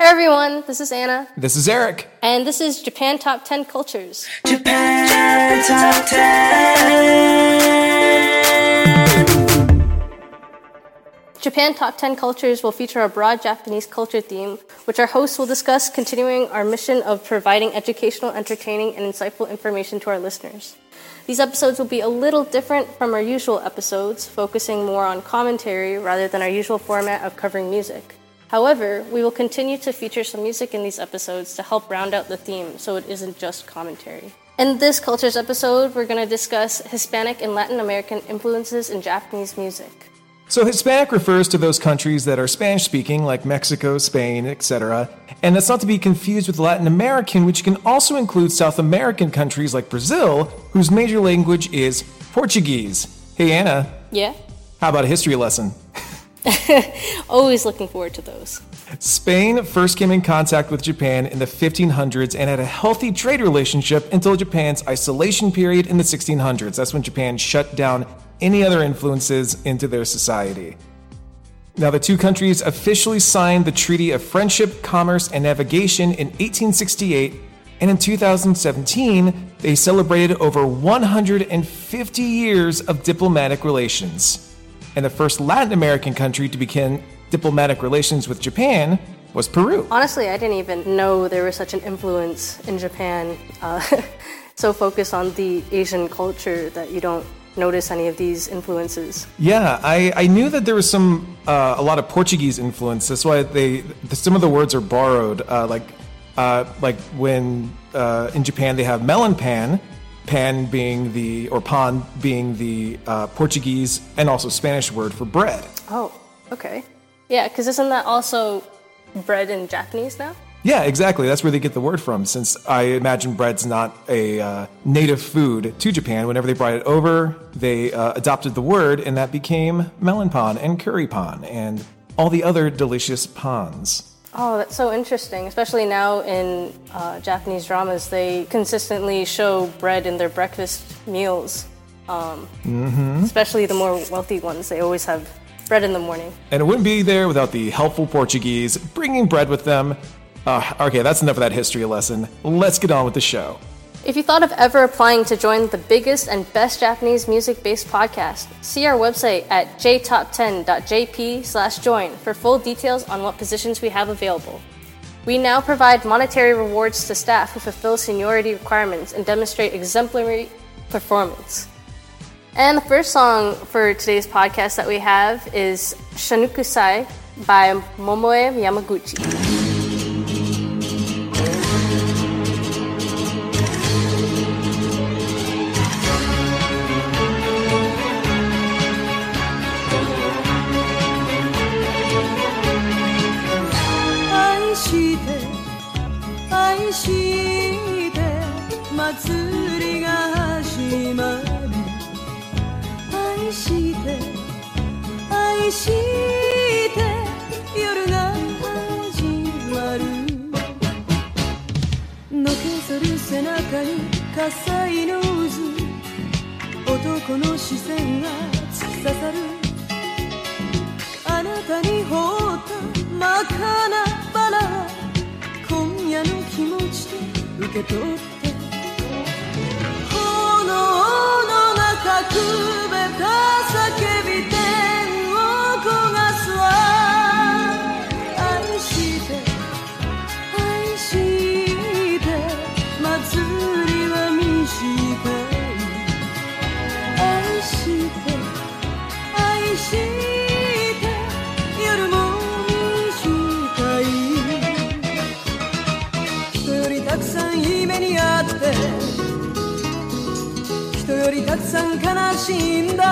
Hey everyone, this is Anna. This is Eric. And this is Japan Top 10 Cultures. Japan Top 10. Japan Top 10 Cultures will feature a broad Japanese culture theme, which our hosts will discuss, continuing our mission of providing educational, entertaining, and insightful information to our listeners. These episodes will be a little different from our usual episodes, focusing more on commentary rather than our usual format of covering music. However, we will continue to feature some music in these episodes to help round out the theme so it isn't just commentary. In this Cultures episode, we're going to discuss Hispanic and Latin American influences in Japanese music. So, Hispanic refers to those countries that are Spanish speaking, like Mexico, Spain, etc. And that's not to be confused with Latin American, which can also include South American countries like Brazil, whose major language is Portuguese. Hey, Anna. Yeah? How about a history lesson? Always looking forward to those. Spain first came in contact with Japan in the 1500s and had a healthy trade relationship until Japan's isolation period in the 1600s. That's when Japan shut down any other influences into their society. Now, the two countries officially signed the Treaty of Friendship, Commerce, and Navigation in 1868, and in 2017, they celebrated over 150 years of diplomatic relations and the first Latin American country to begin diplomatic relations with Japan was Peru. Honestly, I didn't even know there was such an influence in Japan, uh, so focused on the Asian culture that you don't notice any of these influences. Yeah, I, I knew that there was some uh, a lot of Portuguese influence. That's why they some of the words are borrowed. Uh, like uh, like when uh, in Japan they have melon pan, pan being the or pan being the uh, Portuguese and also Spanish word for bread. Oh, okay. Yeah, because isn't that also bread in Japanese now? Yeah, exactly. That's where they get the word from. Since I imagine bread's not a uh, native food to Japan, whenever they brought it over, they uh, adopted the word, and that became melon pan and curry pan and all the other delicious pans. Oh, that's so interesting. Especially now in uh, Japanese dramas, they consistently show bread in their breakfast meals. Um, mm-hmm. Especially the more wealthy ones, they always have bread in the morning. And it wouldn't be there without the helpful Portuguese bringing bread with them. Uh, okay, that's enough of that history lesson. Let's get on with the show. If you thought of ever applying to join the biggest and best Japanese music-based podcast, see our website at jtop10.jp/join for full details on what positions we have available. We now provide monetary rewards to staff who fulfill seniority requirements and demonstrate exemplary performance. And the first song for today's podcast that we have is Shanikusai by Momoe Yamaguchi. 背中に火災の渦男の視線が突き刺さる。あなたに放った真っ赤なバラ今夜の気持ちで受け取って。炎の中くべたよりたくさん悲しいんだ。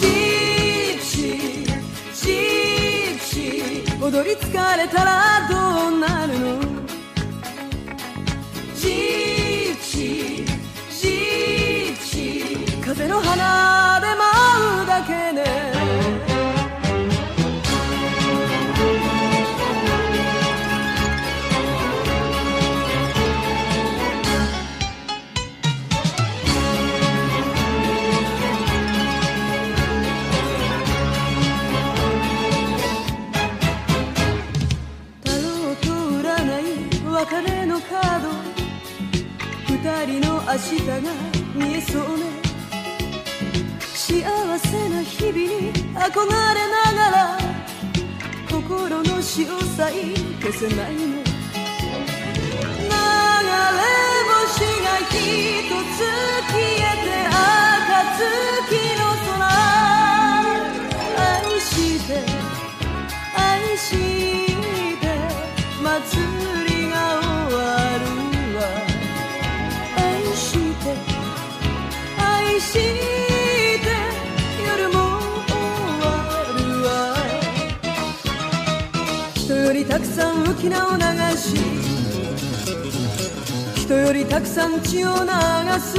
ジプシージプシー踊り疲れたらどうなるの？ジーチジーチ風の花。ないね き名を流し人よりたくさん血を流す。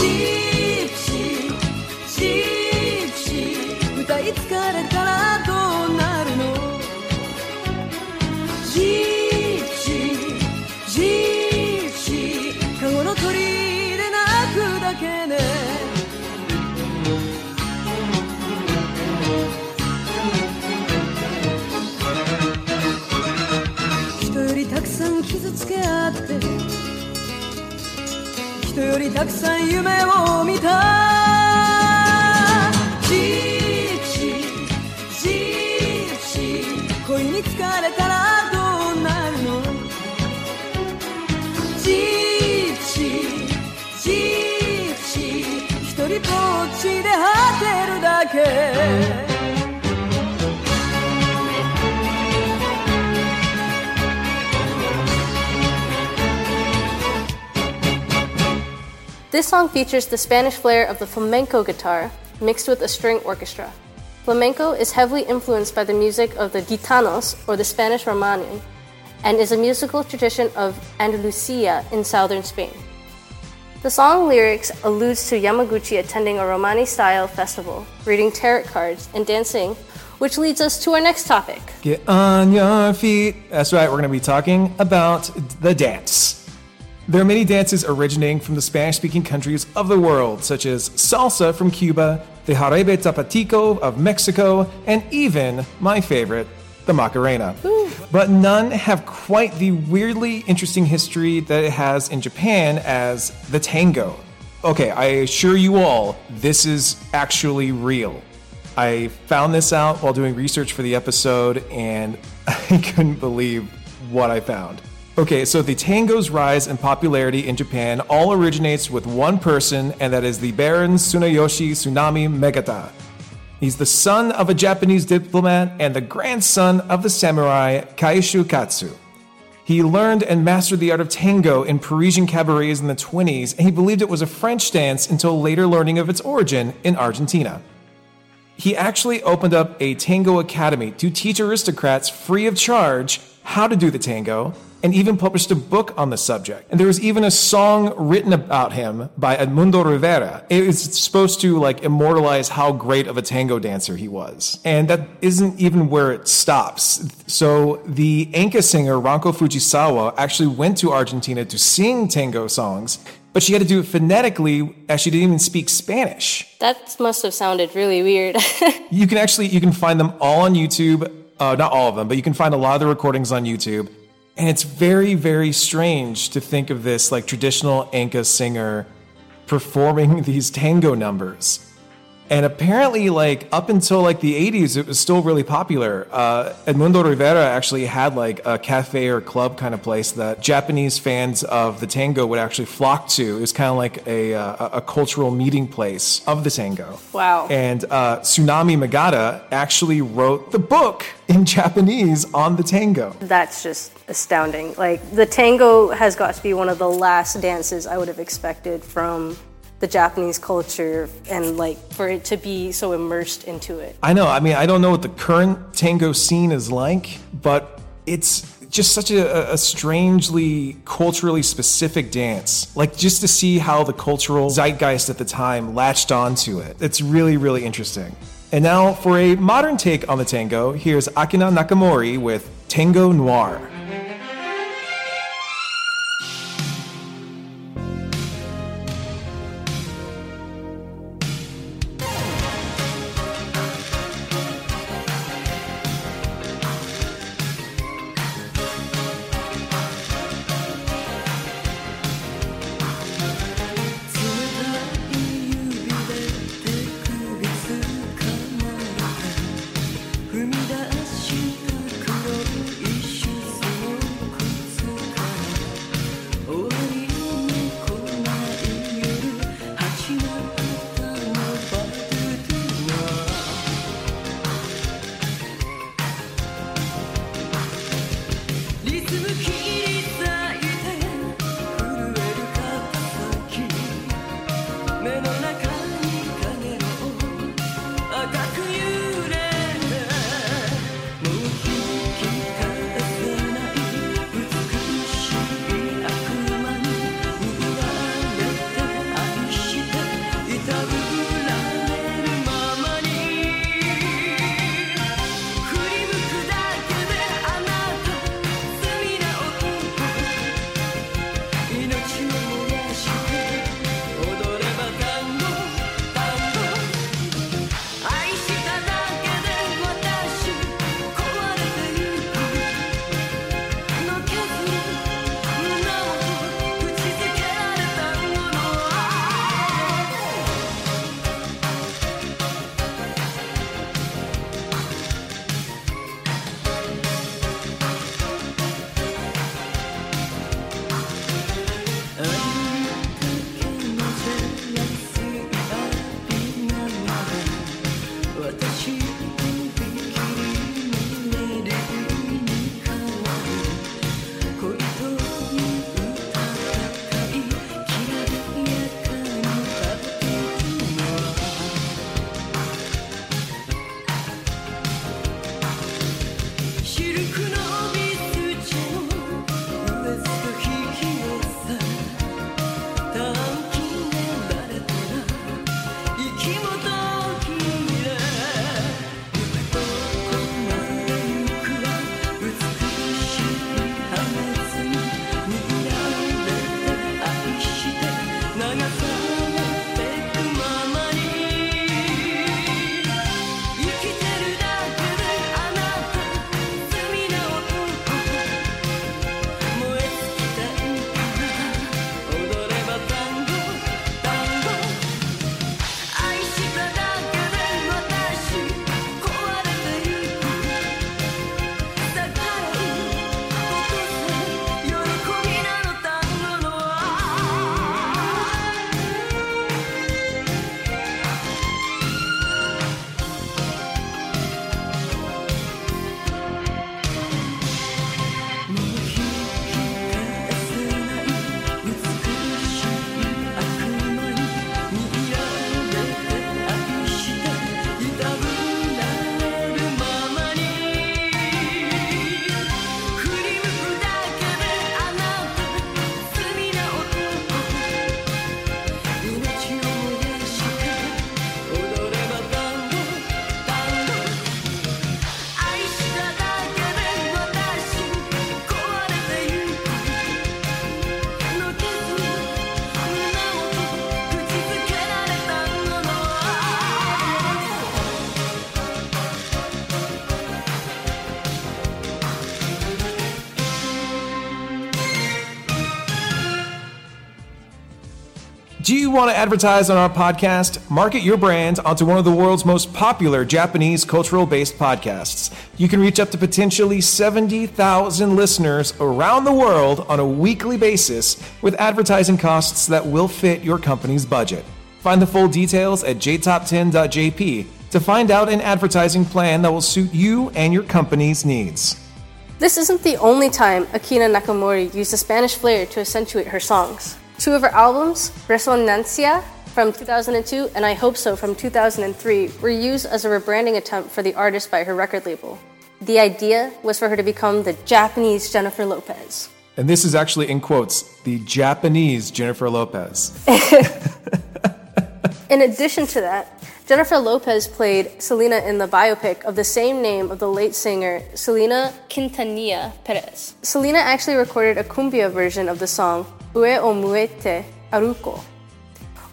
ジープシージープシー歌い疲れたらどうなるの？ジー傷つけ合って人よりたくさん夢を見た This song features the Spanish flair of the flamenco guitar mixed with a string orchestra. Flamenco is heavily influenced by the music of the gitanos or the Spanish Romani and is a musical tradition of Andalusia in southern Spain. The song lyrics alludes to Yamaguchi attending a Romani style festival, reading tarot cards, and dancing, which leads us to our next topic. Get on your feet. That's right, we're going to be talking about the dance. There are many dances originating from the Spanish speaking countries of the world, such as salsa from Cuba, the jarabe tapatío of Mexico, and even my favorite, the Macarena. But none have quite the weirdly interesting history that it has in Japan as the tango. Okay, I assure you all, this is actually real. I found this out while doing research for the episode, and I couldn't believe what I found. Okay, so the tango's rise in popularity in Japan all originates with one person, and that is the Baron Tsunayoshi Tsunami Megata. He's the son of a Japanese diplomat and the grandson of the samurai Kaishu Katsu. He learned and mastered the art of tango in Parisian cabarets in the 20s, and he believed it was a French dance until later learning of its origin in Argentina. He actually opened up a tango academy to teach aristocrats free of charge how to do the tango, and even published a book on the subject. And there was even a song written about him by Edmundo Rivera. It was supposed to like immortalize how great of a tango dancer he was. And that isn't even where it stops. So the Enka singer Ranko Fujisawa actually went to Argentina to sing tango songs, but she had to do it phonetically as she didn't even speak Spanish. That must have sounded really weird. You can actually you can find them all on YouTube. Uh, not all of them, but you can find a lot of the recordings on YouTube. And it's very, very strange to think of this like traditional Enka singer performing these tango numbers. And apparently, like up until like the 80s, it was still really popular. Uh, Edmundo Rivera actually had like a cafe or club kind of place that Japanese fans of the tango would actually flock to. It was kind of like a, uh, a cultural meeting place of the tango. Wow. And uh, Tsunami Megata actually wrote the book in Japanese on the tango. That's just astounding. Like the tango has got to be one of the last dances I would have expected from the Japanese culture and like for it to be so immersed into it. I know. I mean, I don't know what the current tango scene is like, but it's just such a, a, strangely culturally specific dance. Like just to see how the cultural zeitgeist at the time latched onto it. It's really, really interesting. And now for a modern take on the tango, here's Akina Nakamori with Tango Noir. You want to advertise on our podcast? Market your brand onto one of the world's most popular Japanese cultural based podcasts. You can reach up to potentially 70,000 listeners around the world on a weekly basis with advertising costs that will fit your company's budget. Find the full details at jtop10.jp to find out an advertising plan that will suit you and your company's needs. This isn't the only time Akina Nakamori used a Spanish flair to accentuate her songs. Two of her albums, Resonancia from 2002 and I Hope So from 2003 were used as a rebranding attempt for the artist by her record label. The idea was for her to become the Japanese Jennifer Lopez. And this is actually in quotes the Japanese Jennifer Lopez. In addition to that, Jennifer Lopez played Selena in the biopic of the same name of the late singer Selena Quintanilla Perez. Selena actually recorded a cumbia version of the song Ue o Muite Aruko.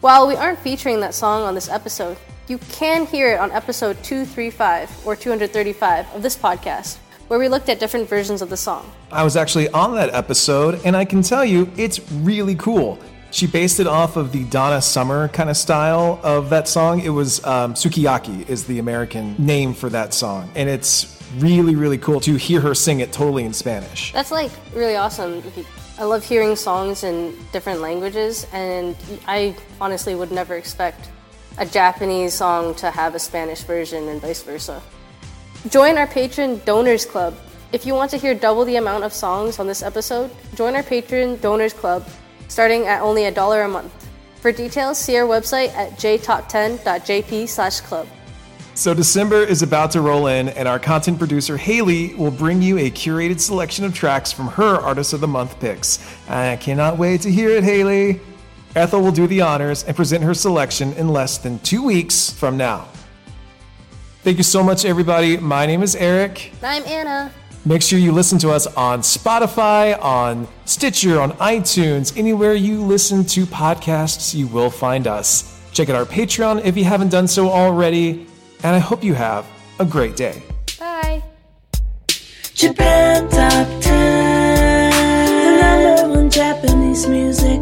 While we aren't featuring that song on this episode, you can hear it on episode 235 or 235 of this podcast, where we looked at different versions of the song. I was actually on that episode, and I can tell you it's really cool. She based it off of the Donna Summer kind of style of that song. It was um, Sukiyaki is the American name for that song, and it's really really cool to hear her sing it totally in Spanish. That's like really awesome. I love hearing songs in different languages, and I honestly would never expect a Japanese song to have a Spanish version and vice versa. Join our patron donors club. If you want to hear double the amount of songs on this episode, join our patron donors club starting at only a dollar a month. For details, see our website at jtop10.jp/club. So December is about to roll in, and our content producer Haley will bring you a curated selection of tracks from her Artist of the Month picks. I cannot wait to hear it, Haley. Ethel will do the honors and present her selection in less than two weeks from now. Thank you so much, everybody. My name is Eric. I'm Anna. Make sure you listen to us on Spotify, on Stitcher, on iTunes, anywhere you listen to podcasts, you will find us. Check out our Patreon if you haven't done so already, and I hope you have a great day. Bye. Japan Top 10, the number one Japanese music